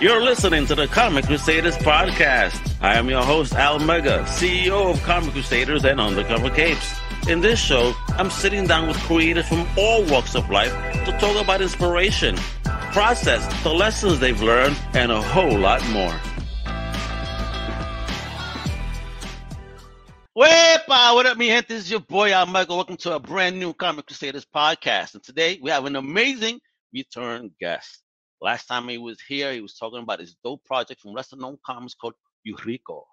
You're listening to the Comic Crusaders podcast. I am your host, Al Mega, CEO of Comic Crusaders and Undercover Capes. In this show, I'm sitting down with creators from all walks of life to talk about inspiration, process, the lessons they've learned, and a whole lot more. What up, me gente? This is your boy Al Mega. Welcome to a brand new Comic Crusaders podcast. And today we have an amazing return guest. Last time he was here, he was talking about his dope project from lesser known comics called Uriko. All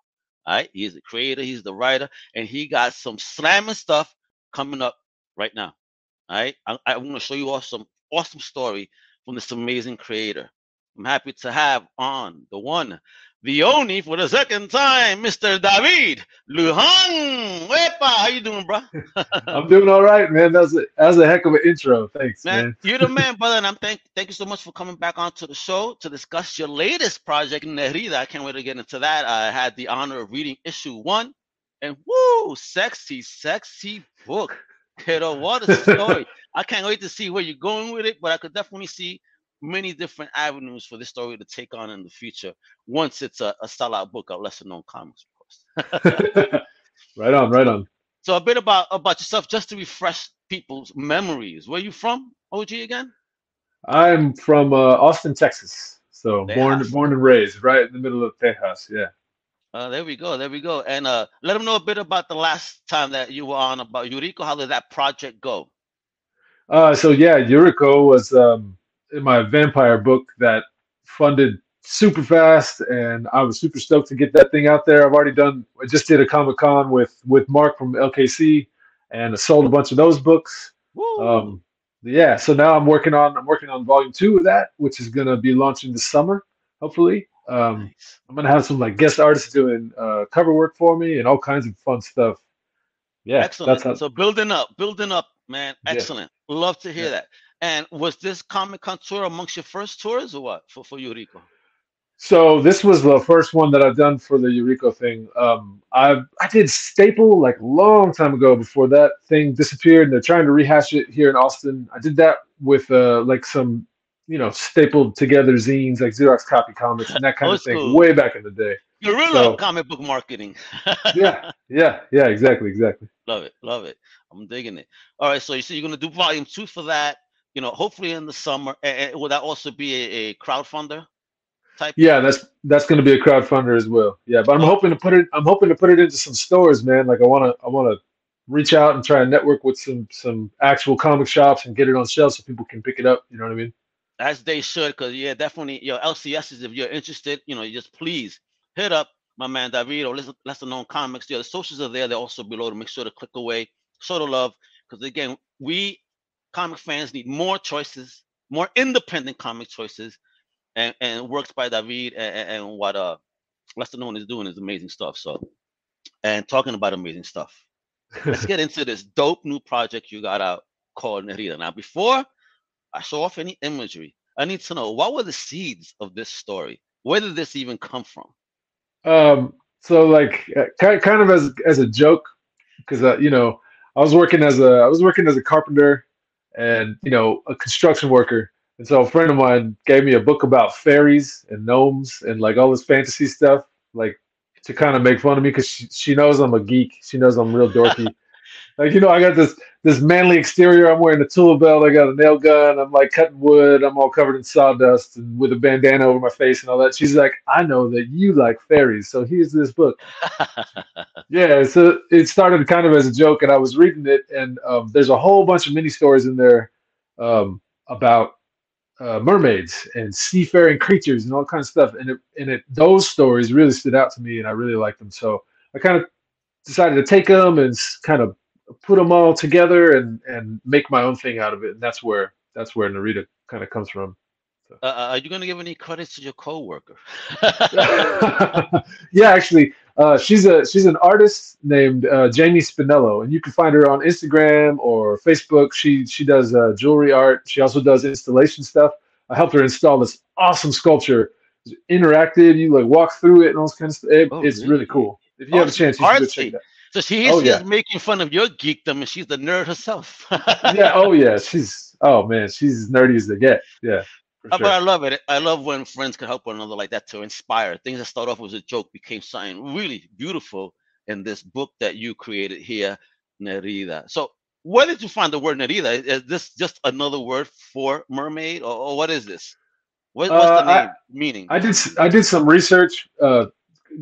right, he's the creator, he's the writer, and he got some slamming stuff coming up right now. All right, I, I want to show you all some awesome story from this amazing creator. I'm happy to have on the one, the only for the second time, Mr. David Lujan. Wepa, how you doing, bro? I'm doing all right, man. That's a that's a heck of an intro. Thanks, man. man. You're the man, brother, and I'm thank thank you so much for coming back onto the show to discuss your latest project, Nerida. I can't wait to get into that. I had the honor of reading issue one, and woo, sexy, sexy book. Kiddo, what a story! I can't wait to see where you're going with it, but I could definitely see many different avenues for this story to take on in the future once it's a, a sellout book of lesser known comics, of course. right on, right on. So a bit about about yourself, just to refresh people's memories. Where you from, OG again? I'm from uh, Austin, Texas. So Tejas. born born and raised right in the middle of Texas. Yeah. Uh, there we go. There we go. And uh, let them know a bit about the last time that you were on about Uriko. How did that project go? Uh, so yeah, Uriko was um, in my vampire book that funded super fast and I was super stoked to get that thing out there. I've already done I just did a Comic Con with with Mark from LKC and I sold a bunch of those books. Um, yeah, so now I'm working on I'm working on volume two of that, which is gonna be launching this summer, hopefully. Um, nice. I'm gonna have some like guest artists doing uh, cover work for me and all kinds of fun stuff. Yeah, excellent. How, so building up, building up, man. Excellent. Yeah. Love to hear yeah. that. And was this Comic Con tour amongst your first tours or what for, for Uriko? So this was the first one that I've done for the Uriko thing. Um, I I did Staple like a long time ago before that thing disappeared, and they're trying to rehash it here in Austin. I did that with uh, like some you know stapled together zines like Xerox copy comics and that kind of thing way back in the day. Guerrilla so, comic book marketing. yeah, yeah, yeah, exactly, exactly. Love it, love it. I'm digging it. All right, so you see, you're gonna do volume two for that you know, hopefully in the summer. And will that also be a, a crowdfunder type? Yeah, that's that's going to be a crowdfunder as well. Yeah, but I'm oh. hoping to put it. I'm hoping to put it into some stores, man. Like I want to. I want to reach out and try and network with some some actual comic shops and get it on shelves so people can pick it up. You know what I mean? As they should, because yeah, definitely. Your LCSs, if you're interested, you know, you just please hit up my man David or lesser known comics. Yeah, the socials are there. They're also below to make sure to click away, show the love. Because again, we comic fans need more choices, more independent comic choices, and, and works by David and, and what uh Lesser Known is doing is amazing stuff. So, and talking about amazing stuff, let's get into this dope new project you got out called Nerida. Now, before I show off any imagery, I need to know what were the seeds of this story? Where did this even come from? Um, so like uh, kind of as as a joke, because uh, you know I was working as a I was working as a carpenter and you know a construction worker. And so a friend of mine gave me a book about fairies and gnomes and like all this fantasy stuff, like to kind of make fun of me because she, she knows I'm a geek. She knows I'm real dorky. Like you know, I got this this manly exterior. I'm wearing a tool belt. I got a nail gun. I'm like cutting wood. I'm all covered in sawdust and with a bandana over my face and all that. She's like, I know that you like fairies, so here's this book. yeah, so it started kind of as a joke, and I was reading it, and um, there's a whole bunch of mini stories in there um, about uh, mermaids and seafaring creatures and all kinds of stuff. And it, and it those stories really stood out to me, and I really liked them. So I kind of decided to take them and kind of put them all together and and make my own thing out of it. And that's where that's where Nerida kind of comes from. So. Uh, uh are you going to give any credit to your coworker? yeah, actually, uh, she's a she's an artist named uh, Jamie Spinello, and you can find her on Instagram or Facebook. She she does uh, jewelry art. She also does installation stuff. I helped her install this awesome sculpture. It's interactive. You like walk through it and all this kind of stuff. It, oh, it's really? really cool. If you oh, have a chance, you should check that. So she's oh, yeah. making fun of your geekdom, and she's the nerd herself. yeah. Oh yeah. She's oh man, she's nerdy as they get. Yeah. Uh, But I love it. I love when friends can help one another like that to inspire. Things that start off as a joke became something really beautiful in this book that you created here, Nerida. So where did you find the word Nerida? Is this just another word for mermaid, or, or what is this? What, what's Uh, the I- name meaning? I did I did some research. Uh,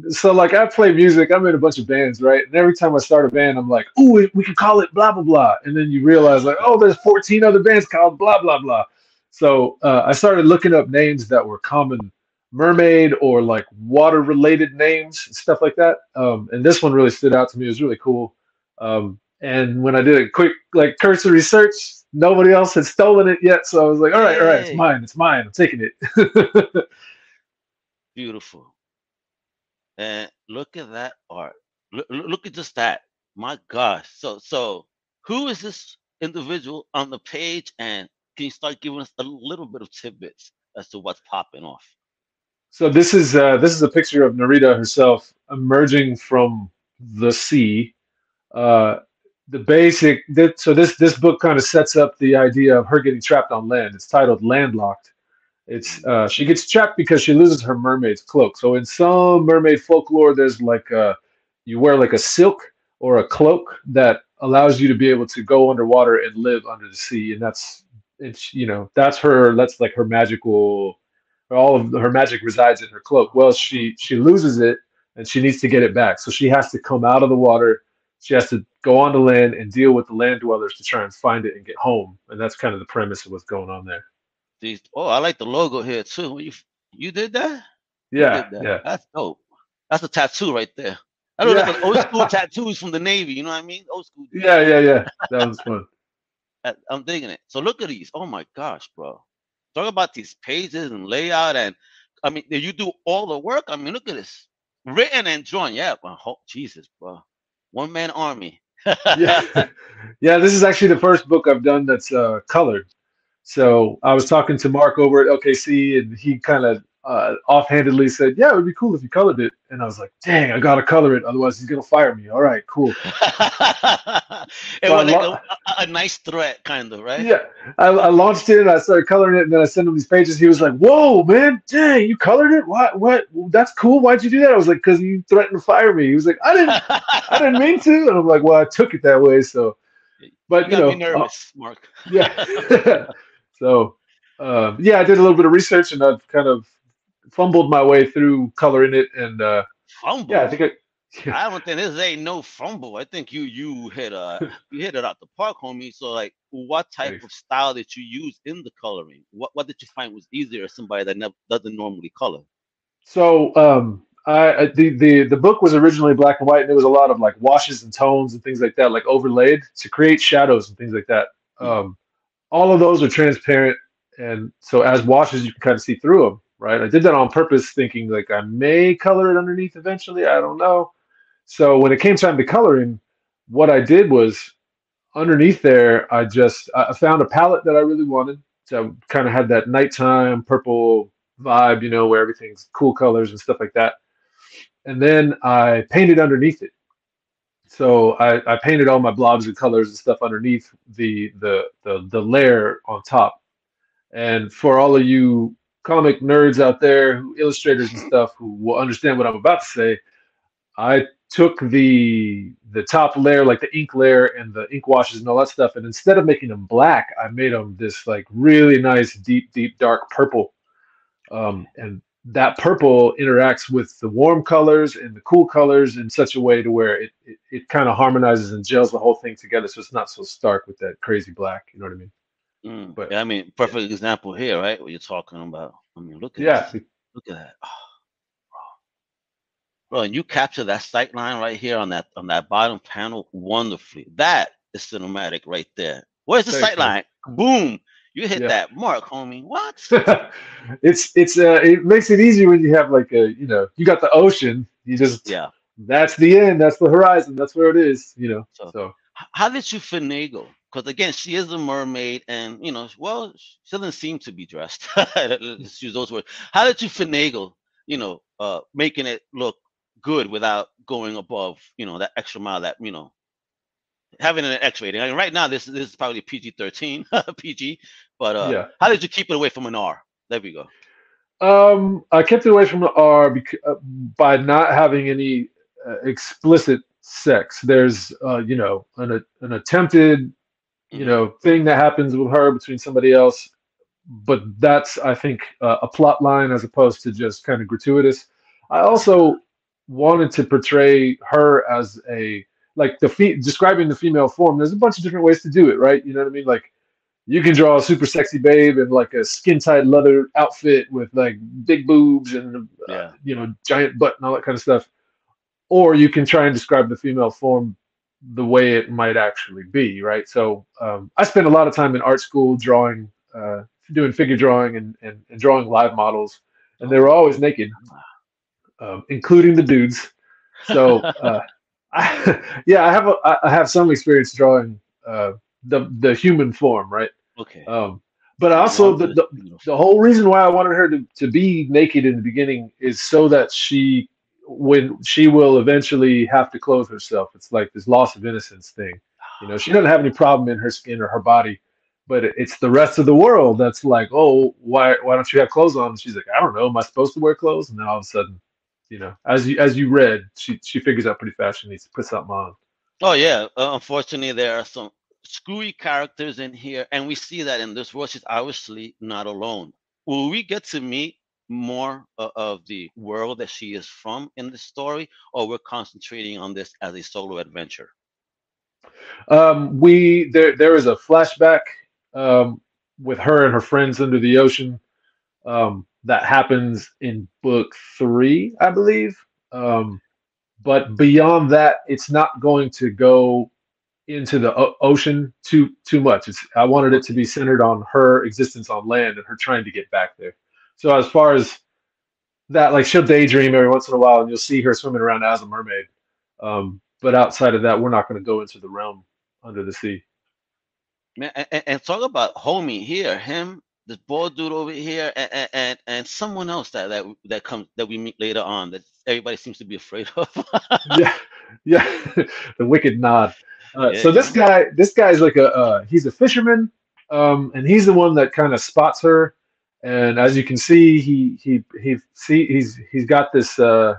so like I play music. I'm in a bunch of bands, right? And every time I start a band, I'm like, "Ooh, we- we can call it blah blah blah." And then you realize like, "Oh, there's 14 other bands called blah blah blah." So uh, I started looking up names that were common mermaid or like water related names and stuff like that. Um, and this one really stood out to me. It was really cool. Um, and when I did a quick like cursory search, nobody else had stolen it yet. So I was like, "All right, all right, it's mine. It's mine. I'm taking it." Beautiful. And look at that art. Look, look at just that. My gosh. So so who is this individual on the page? And can you start giving us a little bit of tidbits as to what's popping off? So this is uh, this is a picture of Nerida herself emerging from the sea. Uh, the basic that so this this book kind of sets up the idea of her getting trapped on land. It's titled Landlocked. It's uh, she gets trapped because she loses her mermaid's cloak. So in some mermaid folklore, there's like a you wear like a silk or a cloak that allows you to be able to go underwater and live under the sea, and that's it's you know that's her that's like her magical all of her magic resides in her cloak. Well, she she loses it and she needs to get it back. So she has to come out of the water. She has to go on the land and deal with the land dwellers to try and find it and get home. And that's kind of the premise of what's going on there. These oh, I like the logo here too. You you did that? Yeah, did that. yeah. That's dope. That's a tattoo right there. I don't know Yeah. like old school tattoos from the Navy. You know what I mean? Old school. Yeah, yeah, yeah. That was fun. I'm digging it. So look at these. Oh my gosh, bro. Talk about these pages and layout and I mean, did you do all the work? I mean, look at this. Written and drawn. Yeah. Ho- Jesus, bro. One man army. yeah. yeah, this is actually the first book I've done that's uh, colored. So I was talking to Mark over at LKC, and he kind of uh, offhandedly said, "Yeah, it would be cool if you colored it." And I was like, "Dang, I gotta color it, otherwise he's gonna fire me." All right, cool. it So was like lo- a, a- nice threat, kind of, right? Yeah, I, I launched it and I started coloring it, and then I sent him these pages. He was like, "Whoa, man, dang, you colored it? What? What? That's cool. Why'd you do that?" I was like, "Cause you threatened to fire me." He was like, "I didn't, I didn't mean to," and I'm like, "Well, I took it that way." So, but You you got know, me nervous, Mark. uh, yeah. so, um, yeah, I did a little bit of research and I've kind of fumbled my way through coloring it, and uh, Fumble. yeah, I think I. I don't think this ain't no fumble. I think you you hit uh you hit it out the park, homie. So like, what type Thanks. of style did you use in the coloring? What what did you find was easier as somebody that never doesn't normally color? So um, I I- the the the book was originally black and white, and there was a lot of like washes and tones and things like that, like overlaid to create shadows and things like that. Um, all of those are transparent, and so as washes, you can kind of see through them, right? I did that on purpose, thinking like I may color it underneath eventually. I don't know. So when it came time to coloring, what I did was underneath there, I just I found a palette that I really wanted. So I kind of had that nighttime purple vibe, you know, where everything's cool colors and stuff like that. And then I painted underneath it. So I, I painted all my blobs and colors and stuff underneath the, the the the layer on top. And for all of you comic nerds out there, illustrators and stuff who will understand what I'm about to say, I took the the top layer, like the ink layer and the ink washes and all that stuff, and instead of making them black, I made them this like really nice, deep, deep, dark purple. Um, and that purple interacts with the warm colors and the cool colors in such a way to where it it, it kind of harmonizes and gels the whole thing together, so it's not so stark with that crazy black. You know what I mean? Mm, But- yeah, I mean, perfect example here, right? What you're talking about. I mean, look at Yeah. this. Look at that. Oh, bro. Bro, and you capture that sight line right here on that on that bottom panel wonderfully. That is cinematic right there. Where's the Thanks, sight man. line? Boom. You hit Yeah. that mark, homie. What? it's it's uh it makes it easy when you have like a you know you got the ocean you just yeah. that's the end that's the horizon that's where it is you know So- so How did you finagle? Because again, she is a mermaid, and you know, well, she doesn't seem to be dressed. Let's use those words. How did you finagle? You know, uh, making it look good without going above, you know, that extra mile. That you know, having an X rating. I mean, right now, this this is probably PG thirteen, PG. But uh, yeah how did you keep it away from an R? There we go. Um, I kept it away from the R because, uh, by not having any uh, explicit sex. There's, uh, you know, an an attempted, you Mhm. know, thing that happens with her between somebody else, but that's I think uh, a plot line as opposed to just kind of gratuitous. I also wanted to portray her as a like the fe- describing the female form. There's a bunch of different ways to do it, right? You know what I mean? Like you can draw a super sexy babe in like a skin tight leather outfit with like big boobs and uh, Yeah. you know giant butt and all that kind of stuff or you can try and describe the female form the way it might actually be right so um, i spent a lot of time in art school drawing uh, doing figure drawing and, and, and drawing live models and they were always naked um, including the dudes so uh, I, yeah i have a, I- have some experience drawing uh, the the human form right Okay. um, but also the, the the whole reason why I wanted her to, to be naked in the beginning is so that she, when she will eventually have to clothe herself, it's like this loss of innocence thing. You know, she doesn't have any problem in her skin or her body, but it's the rest of the world that's like, oh, why why don't you have clothes on? And she's like, I don't know, am I supposed to wear clothes? And then all of a sudden, you know, as you as you read, she she figures out pretty fast she needs to put something on. Oh yeah. Uh, unfortunately, there are some screwy characters in here, and we see that in this world. She's obviously not alone. Will we get to meet more o- of the world that she is from in the story, or we're concentrating on this as a solo adventure? Um, we there there is a flashback um, with her and her friends under the ocean um, that happens in book three, I believe. Um, but beyond that, it's not going to go into the o- ocean too too much. It's I wanted it to be centered on her existence on land and her trying to get back there. So as far as that, like she'll daydream every once in a while, and you'll see her swimming around as a mermaid. Um, but outside of that, we're not going to go into the realm under the sea. Man, and, and, and talk about homie here, him, this bald dude over here, and, and and someone else that that that comes that we meet later on that everybody seems to be afraid of. yeah, yeah, the wicked nod. Uh, Yeah, so this yeah. guy, this guy's like a uh, he's a fisherman, um, and he's the one that kind of spots her. And as you can see, he he he see he's he's got this uh,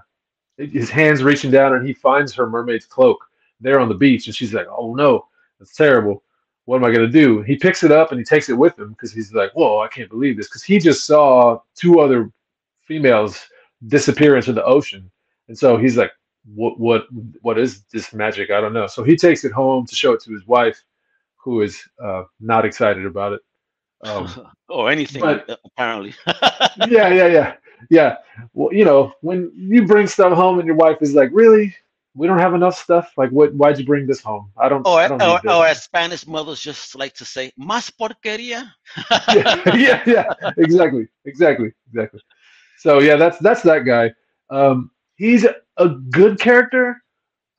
his hands reaching down, and he finds her mermaid's cloak there on the beach, and she's like, "Oh no, that's terrible. What am I gonna do?" He picks it up and he takes it with him because he's like, "Whoa, I can't believe this!" Because he just saw two other females disappear into the ocean, and so he's like, "What what what is this magic? I don't know." So he takes it home to show it to his wife, who is uh, not excited about it. Um, or anything but- uh, apparently. yeah, yeah, yeah, yeah. Well, you know, when you bring stuff home and your wife is like, "Really? We don't have enough stuff. Like, what? Why'd you bring this home? I don't. or, I don't or, need or as Spanish mothers just like to say, "Más porquería." yeah, yeah, yeah, exactly, exactly, exactly. So yeah, that's that's that guy. Um, he's a good character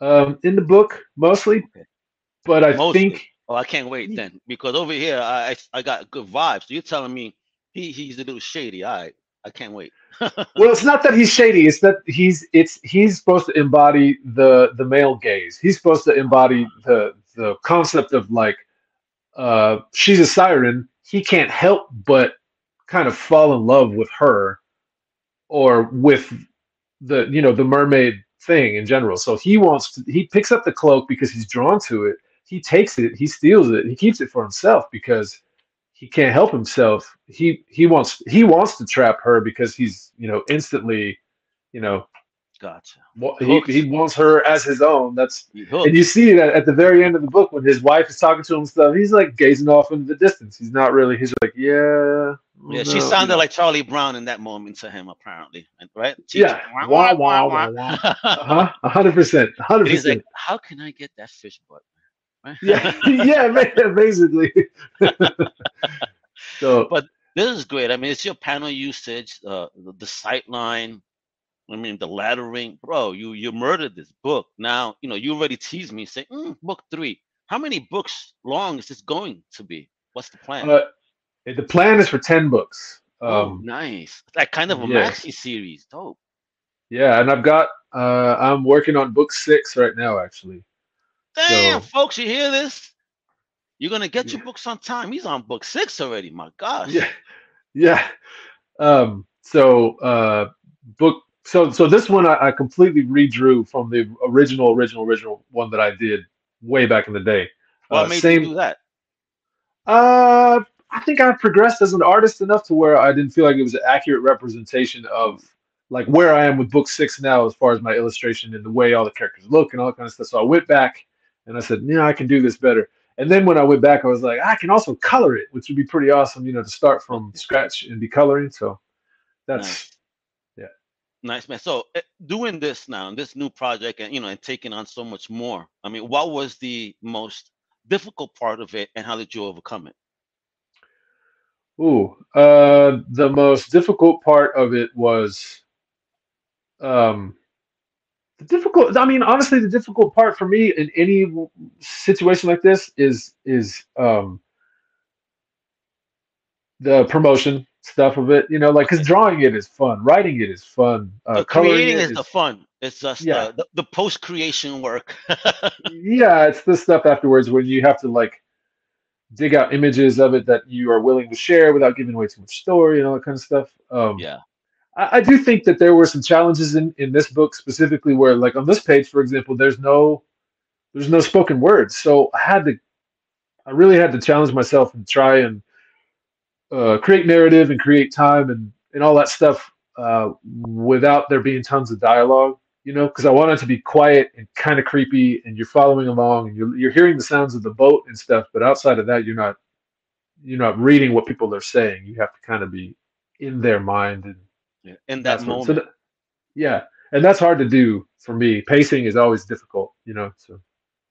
um, in the book mostly, but I Mostly. think Oh, I can't wait then because over here I I, I got good vibes. So you're telling me he he's a little shady. All right, I can't wait. well, it's not that he's shady. It's that he's it's he's supposed to embody the the male gaze. He's supposed to embody the the concept of like uh, she's a siren. He can't help but kind of fall in love with her or with the you know the mermaid thing in general. So he wants to, he picks up the cloak because he's drawn to it. He takes it, he steals it, he keeps it for himself because he can't help himself. He he wants he wants to trap her because he's you know instantly, you know, Gotcha. he, he wants her as his own. That's and you see that at, the very end of the book when his wife is talking to him stuff. He's like gazing off into the distance. He's not really. He's like, yeah. Yeah, no," she sounded like Charlie Brown in that moment to him, apparently. Right? Yeah. Wah, wah, wah, wah. Uh-huh. A hundred percent. Hundred And he's percent. like, "How can I get that fish butt?" Yeah, yeah, basically. so But this is great. I mean, it's your panel usage, uh, the, the sight line. I mean, the laddering, bro. You you murdered this book. Now you know you already teased me, say mm, book three. How many books long is this going to be? What's the plan? uh, the plan is for ten books. oh, Um, nice. Like kind of a yeah. maxi series. Dope. yeah, and I've got. Uh, I'm working on book six right now, actually. Damn, So- folks, you hear this? You're gonna get your books on time. He's on book six already. My gosh. Yeah, yeah. Um, so uh, book. So so this one I, I completely redrew from the original original original one that I did way back in the day. What Uh, made same. you do that? Uh, I think I progressed as an artist enough to where I didn't feel like it was an accurate representation of like where I am with book six now, as far as my illustration and the way all the characters look and all that kind of stuff. So I went back and I said, yeah, I can do this better. And then when I went back, I was like, I can also color it, which would be pretty awesome, you know, to start from scratch and be coloring. So that's Nice. Nice man. So eh, doing this now, this new project, and you know, and taking on so much more. I mean, what was the most difficult part of it, and how did you overcome it? ooh. Uh, the most difficult part of it was um the difficult i mean honestly the difficult part for me in any situation like this is is um the promotion stuff of it you know like because drawing it is fun writing it is fun uh, creating it is the fun. It's just Yeah. the, the post creation work. yeah it's the stuff afterwards when you have to like dig out images of it that you are willing to share without giving away too much story and all that kind of stuff um yeah. I, I do think that there were some challenges in in this book specifically where like on this page for example there's no there's no spoken words so i had to i really had to challenge myself and try and uh, create narrative and create time and and all that stuff uh, without there being tons of dialogue you know because i wanted to be quiet and kind of creepy and you're following along and you're, you're hearing the sounds of the boat and stuff but outside of that you're not you're not reading what people are saying you have to kind of be in their mind and. In that that's moment. so yeah, and that's hard to do for me. Pacing is always difficult, you know. So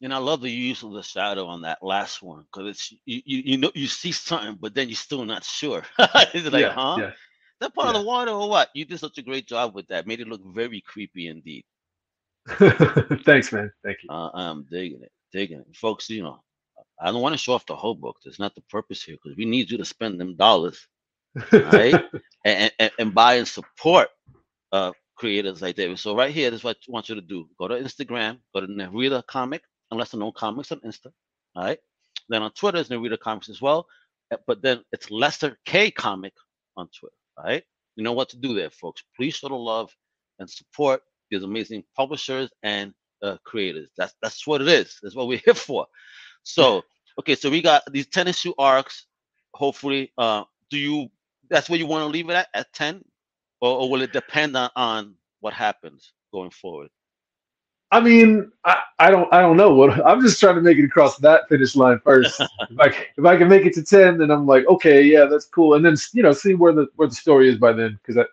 And I love the use of the shadow on that last one because it's you, you you know you see something, but then you're still not sure. it's like, yeah, huh? yeah, That part yeah. of the water or what? You did such a great job with that. Made it look very creepy indeed. Thanks, man. Thank you. Uh, I'm digging it, digging it, folks. You know, I don't want to show off the whole book. That's not the purpose here because we need you to spend them dollars right? and, and, and buy and support uh, creators like David. So right here, this is what I want you to do. Go to Instagram, go to Nerida Comic, lesser known comics on Insta. All right. Then on Twitter is Nerida Comics as well. uh, But then it's Lesser K Comic on Twitter. All right. You know what to do there, folks. Please show the love and support these amazing publishers and uh, creators. That's that's what it is. That's what we're here for. So okay, so we got these ten issue arcs. Hopefully, uh, do you? That's where you want to leave it at at ten, or, or will it depend on on what happens going forward? I mean, I, I don't I don't know what I'm just trying to make it across that finish line first. if I if I can make it to ten, then I'm like, okay, yeah, that's cool. And then you know, see where the where the story is by then, because I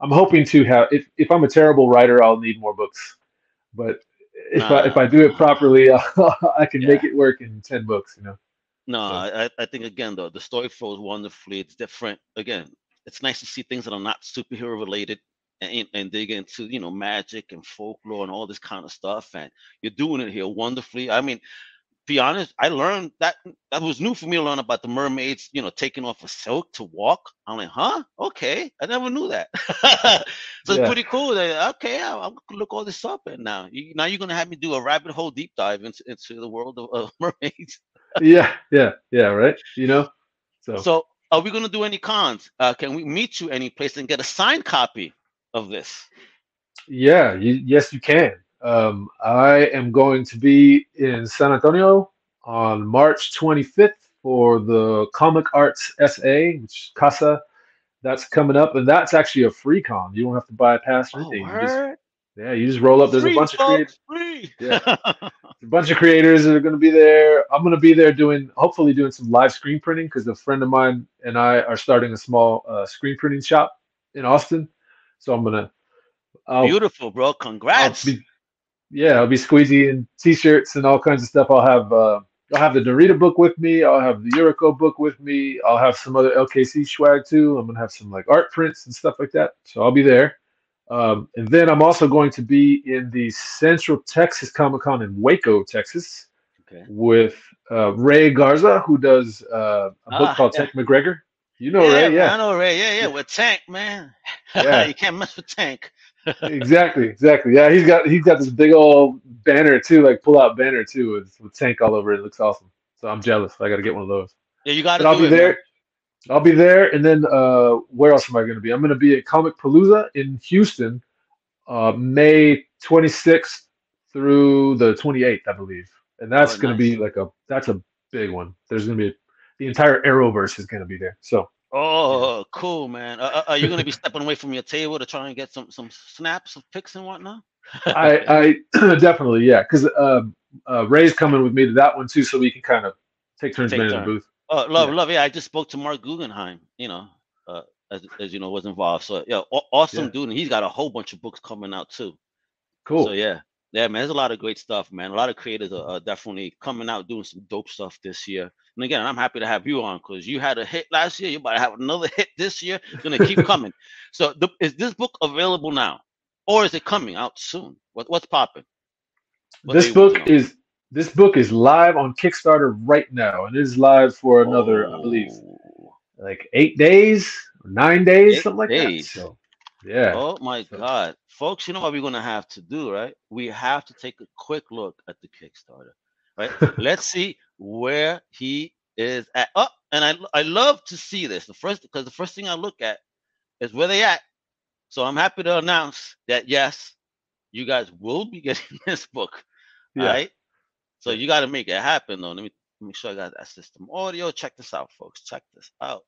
I'm hoping to have. If if I'm a terrible writer, I'll need more books. But if I if ah. I do it properly, I can make it work in ten books. You know. No, So- I, I- think again though the story flows wonderfully. It's different. Again, it's nice to see things that are not superhero related and, and dig into you know magic and folklore and all this kind of stuff. And you're doing it here wonderfully. I mean, be honest, I learned that that was new for me to learn about the mermaids. You know, taking off a silk to walk. I'm like, huh? Okay, I never knew that. so it's pretty cool. That okay, I, I'm gonna look all this up. And now, you, now you're gonna have me do a rabbit hole deep dive into, into the world of, of mermaids. Yeah, yeah, yeah. Right. You know. So, So, are we going to do any cons? Uh, can we meet you any place and get a signed copy of this? yeah, you, yes, you can. Um, I am going to be in San Antonio on March 25th for the Comic Arts SA, which Casa. That's coming up, and that's actually a free con. You don't have to buy a pass or Oh, anything. You just, word? Yeah, you just roll up. There's Free, a bunch of creators. Yeah. a bunch of creators that are going to be there. I'm going to be there doing, hopefully, doing some live screen printing because a friend of mine and I are starting a small uh, screen printing shop in Austin. So I'm gonna, I'll, Beautiful, bro. I'll Congrats. be, yeah, I'll be squeezying t-shirts and all kinds of stuff. I'll have, uh, I'll have the Nerida book with me. I'll have the Uriko book with me. I'll have some other LKC swag too. I'm gonna have some like art prints and stuff like that. So I'll be there. Um, and then I'm also going to be in the Central Texas Comic Con in Waco, Texas, okay. with uh, Ray Garza, who does uh, a book Ah, called yeah. Tank McGregor. You know Ray, yeah, Ray, man, I yeah, know Ray. Yeah, yeah. With Tank, man. Yeah. you can't mess with Tank. exactly, exactly. Yeah, he's got he's got this big old banner too, like pull out banner too, with, with Tank all over it. It looks awesome. So I'm jealous. I got to get one of those. Yeah, you got to I'll be it, man. I'll be there, and then uh, where else am I going to be? I'm going to be at Comic Palooza in Houston, uh, May 26th through the 28th, I believe, and that's Oh, going to be like a that's a big one. There's going to be the entire Arrowverse is going to be there. So Oh, cool, man. Uh, uh, are you gonna be stepping away from your table to try and get some some snaps of pics and whatnot? I I definitely yeah, because um, uh, Ray's coming with me to that one too, so we can kind of take turns managing the booth. Oh, love, Yeah. love. Yeah, I just spoke to Marc Guggenheim. You know, uh, as as you know, was involved. So yeah, awesome Yeah. dude, and he's got a whole bunch of books coming out too. Cool. So yeah, yeah, man. There's a lot of great stuff, man. A lot of creators are, are definitely coming out doing some dope stuff this year. And again, I'm happy to have you on because you had a hit last year. You're about to have another hit this year. It's gonna keep coming. So the, is this book available now, or is it coming out soon? What what's popping? What this book is this book is live on Kickstarter right now, and it is live for another, I believe, Oh. like eight days, nine days, Eight something like days. that. So yeah, Oh my So- God, folks! You know what we're gonna have to do, right? We have to take a quick look at the Kickstarter, right? Let's see where he is at. Oh, and I I love to see this. The first because the first thing I look at is where they at. So I'm happy to announce that yes, you guys will be getting this book. yeah. All right. So you got to make it happen, though. Let me make sure I got that system audio. Check this out, folks. Check this out.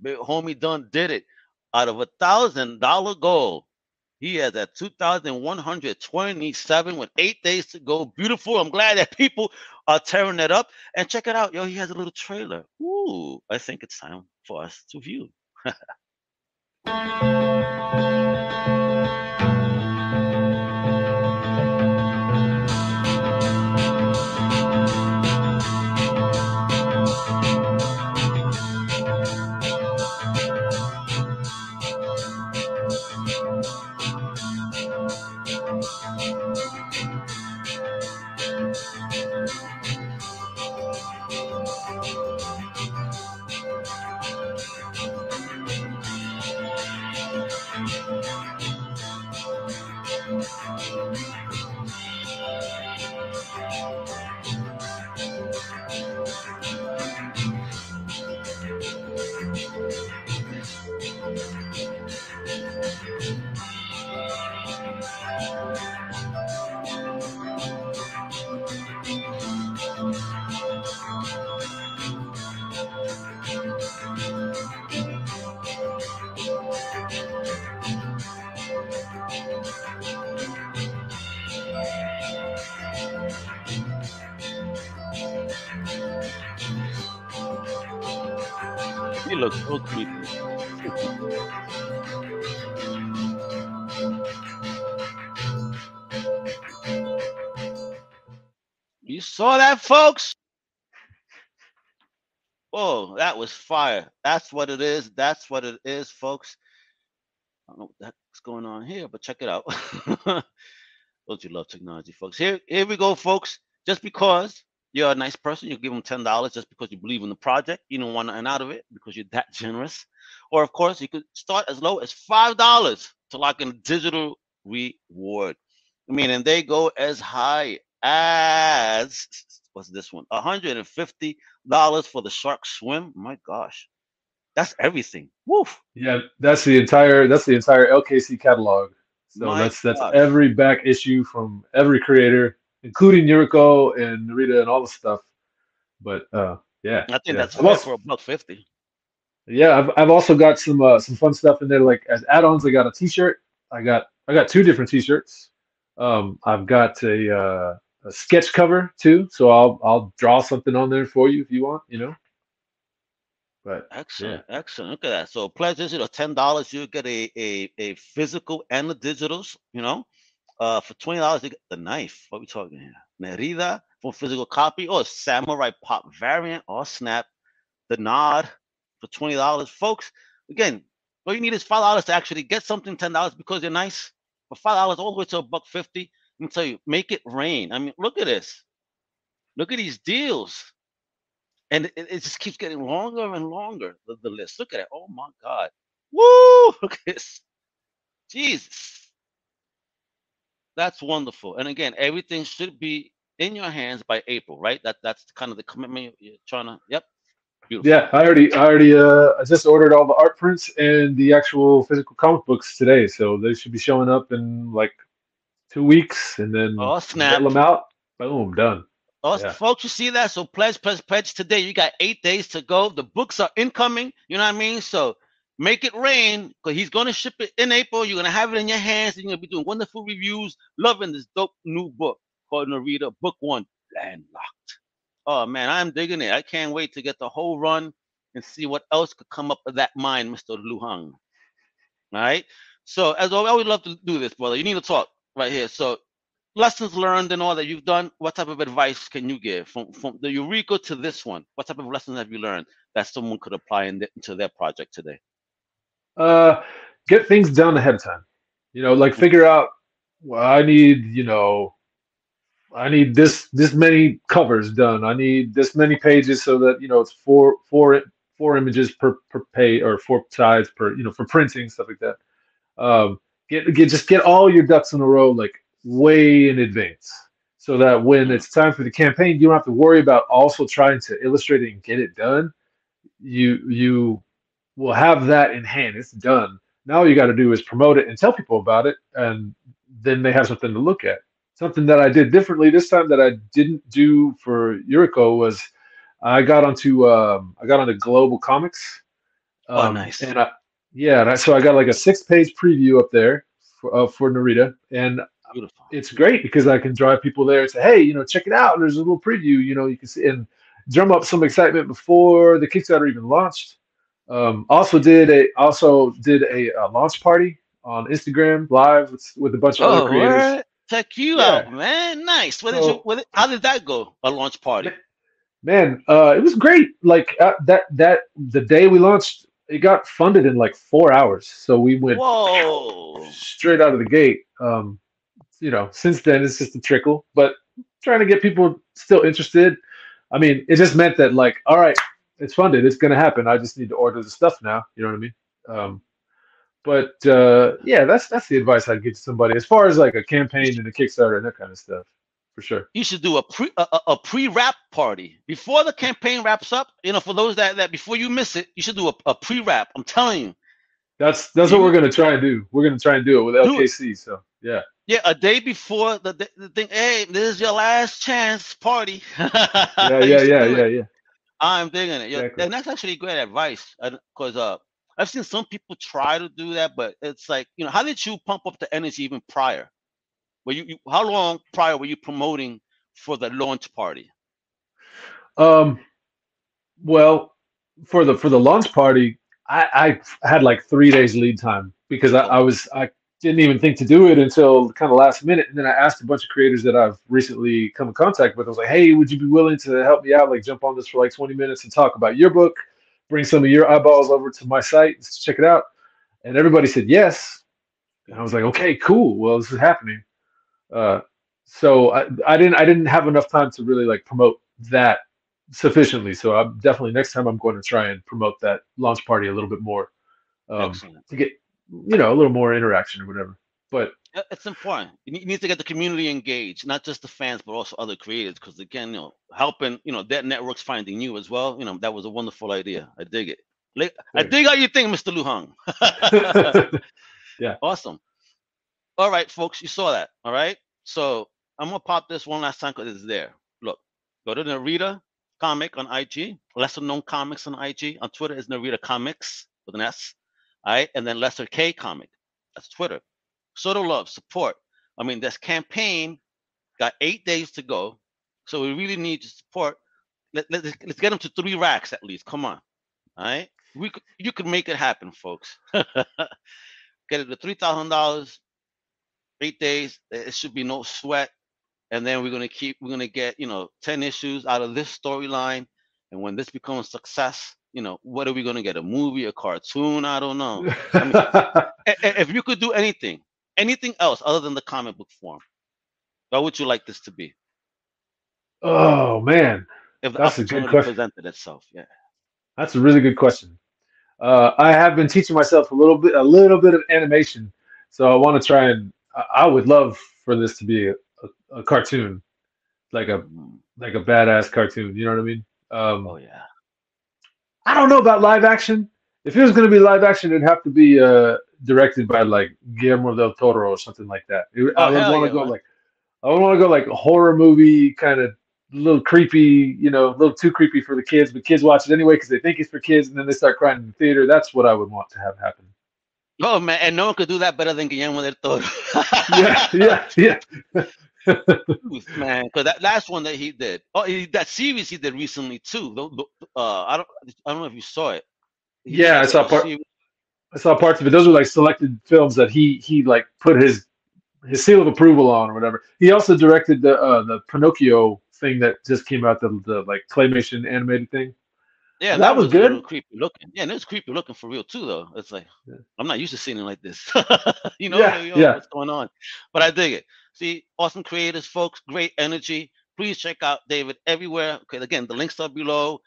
Big homie done did it. Out of a thousand dollar goal, he has at two thousand one hundred twenty-seven with eight days to go. Beautiful. I'm glad that people are tearing that up. And check it out, yo. He has a little trailer. Ooh, I think it's time for us to view. He looks so. You saw that, folks? Oh, that was fire. That's what it is. That's what it is, folks. I don't know what that's going on here, but check it out. Don't you love technology, folks? Here, here we go, folks. Just because you're a nice person, you give them ten dollars. Just because you believe in the project, you don't want nothing out of it because you're that generous. Or of course, you could start as low as five dollars to lock in a digital reward. I mean, and they go as high as what's this one? hundred and fifty dollars for the shark swim. My gosh, that's everything. Woof. Yeah, that's the entire that's the entire LKC catalog. So My that's that's gosh. every back issue from every creator, including Uriko and Nerida and all the stuff. But uh yeah. I think yeah. that's also- for a buck fifty. Yeah, I've, I've also got some uh, some fun stuff in there. Like as add-ons, I got a T-shirt. I got I got two different T-shirts. Um, I've got a, uh, a sketch cover too, so I'll I'll draw something on there for you if you want. You know. But Excellent, excellent. Look at that. So pledges, you know, ten dollars, you get a, a a physical and the digitals, you know. Uh for twenty dollars, you get the knife. What are we talking here? Nerida for physical copy or samurai pop variant or snap. The nod for twenty dollars. Folks, again, all you need is five dollars to actually get something ten dollars because you're nice. For five dollars all the way to a buck fifty. Me tell you, make it rain. I mean, look at this. Look at these deals and it, it just keeps getting longer and longer. The, the list. Look at it. Oh my God. Woo! Look at this. Jesus. That's wonderful. And again, everything should be in your hands by April, right? That that's kind of the commitment you're trying to. Yep. Beautiful. Yeah, I already, I already, uh, I just ordered all the art prints and the actual physical comic books today, so they should be showing up in like two weeks, and then Oh snap! them out. Boom, done. Oh, Yeah. folks, you see that? So pledge, pledge, pledge today. You got eight days to go. The books are incoming. You know what I mean? So make it rain because he's gonna ship it in April. You're gonna have it in your hands, and you're gonna be doing wonderful reviews. Loving this dope new book called Nerida Book One, Landlocked. Oh man, I'm digging it. I can't wait to get the whole run and see what else could come up of that mind, Mr. Lujan. All right. So as always, I always love to do this, brother. You need to talk right here. So lessons learned and all that you've done, what type of advice can you give from from the Uriko to this one? What type of lessons have you learned that someone could apply in the, into their project today? Uh, get things done ahead of time. You know, like figure out. Well, I need, you know, I need this this many covers done. I need this many pages so that you know it's four four four images per per page or four sides per you know for printing stuff like that. Um, get get just get all your ducks in a row like way in advance so that when it's time for the campaign, you don't have to worry about also trying to illustrate it and get it done. You you will have that in hand. It's done. Now all you got to do is promote it and tell people about it, and then they have something to look at. Something that I did differently this time that I didn't do for Uriko was I got onto um, I got onto GlobalComix. Oh, Um, nice. And I, yeah, and I, so I got like a six-page preview up there for, uh, for Nerida, and Beautiful. it's great because I can drive people there and say, hey, you know, check it out. There's a little preview, you know, you can see and drum up some excitement before the Kickstarter even launched. Um, also did a also did a, uh launch party on Instagram live with, with a bunch of Oh, other creators. word? check you Yeah. out, man. Nice. What did you? What, how did that go? A launch party. Man, uh, it was great. Like uh, that that the day we launched, it got funded in like four hours. So we went Whoa. straight out of the gate. Um, you know, since then it's just a trickle, but trying to get people still interested. I mean, it just meant that like, all right, it's funded, it's gonna happen. I just need to order the stuff now. You know what I mean? Um, but uh, yeah, that's that's the advice I'd give to somebody as far as like a campaign and a Kickstarter and that kind of stuff, for sure. You should do a pre a, a- pre wrap party before the campaign wraps up. You know, for those that that before you miss it, you should do a, a pre wrap. I'm telling you. That's that's what we're gonna try and do. We're gonna try and do it with it. LKC. So yeah, Yeah, a day before the, the, the thing. Hey, this is your last chance party. yeah, yeah, yeah, yeah, yeah. I'm digging it. Yeah, Exactly. and that's actually great advice. Because uh, I've seen some people try to do that, but it's like you know, how did you pump up the energy even prior? Were you, you how long prior were you promoting for the launch party? Um, well, for the for the launch party, I, I had like three days lead time because I, I was I didn't even think to do it until kind of last minute, and then I asked a bunch of creators that I've recently come in contact with. I was like, "Hey, would you be willing to help me out? Like, jump on this for like 20 minutes and talk about your book, bring some of your eyeballs over to my site check it out." And everybody said yes, and I was like, "Okay, cool. Well, this is happening." Uh, so I, I didn't I didn't have enough time to really like promote that sufficiently. So I'm definitely next time I'm going to try and promote that launch party a little bit more um, to get you know a little more interaction or whatever. But uh, It's important. You need, to get the community engaged, not just the fans, but also other creators. Because again, you know, helping, you know, their networks finding you as well. You know, that was a wonderful idea. I dig it. Like, I dig how you think, Mr. Lujan. Yeah. Awesome. All right, folks, you saw that. All right. So I'm gonna pop this one last time because it's there. Look, go to Nerida Comic on IG, lesser known comics on IG. On Twitter is Nerida Comics with an S. All right, and then Lesser K Comic. That's Twitter. Sort of love, support. I mean, this campaign got eight days to go, so we really need to support. Let, let, let's get them to three racks at least. Come on. All right. We could, you could make it happen, folks. get it to three thousand dollars, eight days. It should be no sweat. And then we're gonna keep. We're gonna get you know ten issues out of this storyline. And when this becomes success, you know what are we gonna get? A movie, a cartoon? I don't know. I- I- If you could do anything, anything else other than the comic book form, what would you like this to be? oh man, If That's a good question. presented itself, yeah. that's a really good question. Uh, I have been teaching myself a little bit a little bit of animation, so I want to try and I, I would love for this to be a, a, a cartoon, like a Mm. like a badass cartoon. You know what I mean? Um, Oh yeah. I don't know about live action. If it was going to be live action, it'd have to be uh, directed by like Guillermo del Toro or something like that. It, Oh, I would want to yeah, go man. like I would want to go like a horror movie kind of a little creepy, you know, a little too creepy for the kids, but kids watch it anyway because they think it's for kids, and then they start crying in the theater. That's what I would want to have happen. Oh man, and no one could do that better than Guillermo del Toro. Yeah, yeah, yeah. man. Because that last one that he did, oh, he, that series he did recently too. Uh, I don't, I don't know if you saw it. He Yeah, I saw part- series- I saw parts of it. Those were like selected films that he he like put his his seal of approval on or whatever. He also directed the uh, the Pinocchio thing that just came out, the the like claymation animated thing. Yeah, That was a little good. creepy looking. Yeah, and it was creepy looking for real too, though. It's like Yeah. I'm not used to seeing it like this. you know, Yeah, yo, yeah. what's going on? But I dig it. See, awesome creators, folks, great energy. Please check out David everywhere. Okay, again, the links are below.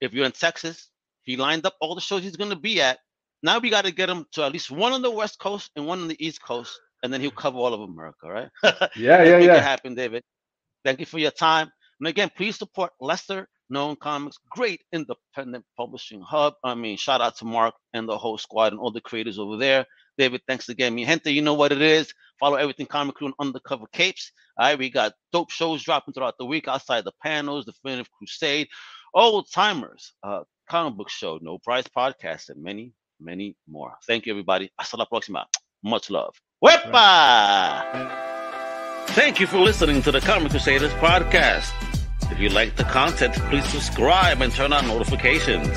If you're in Texas, he lined up all the shows he's gonna be at. Now we got to get him to at least one on the West Coast and one on the East Coast, and then he'll cover all of America, right? Yeah, yeah, make yeah. it happen, David. Thank you for your time. And again, please support Lesser Known Comics, great independent publishing hub. I mean, shout out to Mark and the whole squad and all the creators over there. David, thanks again. Mi gente, you know what it is. Follow everything Comic Crew and Undercover Capes. All right, we got dope shows dropping throughout the week outside the panels, The Definitive Crusade, Old Timers, uh, Comic Book Show, No Price Podcast, and many, many more. Thank you, everybody. Hasta la próxima. Much love. Wepa! Thank you for listening to the Comic Crusaders podcast. If you like the content, please subscribe and turn on notifications.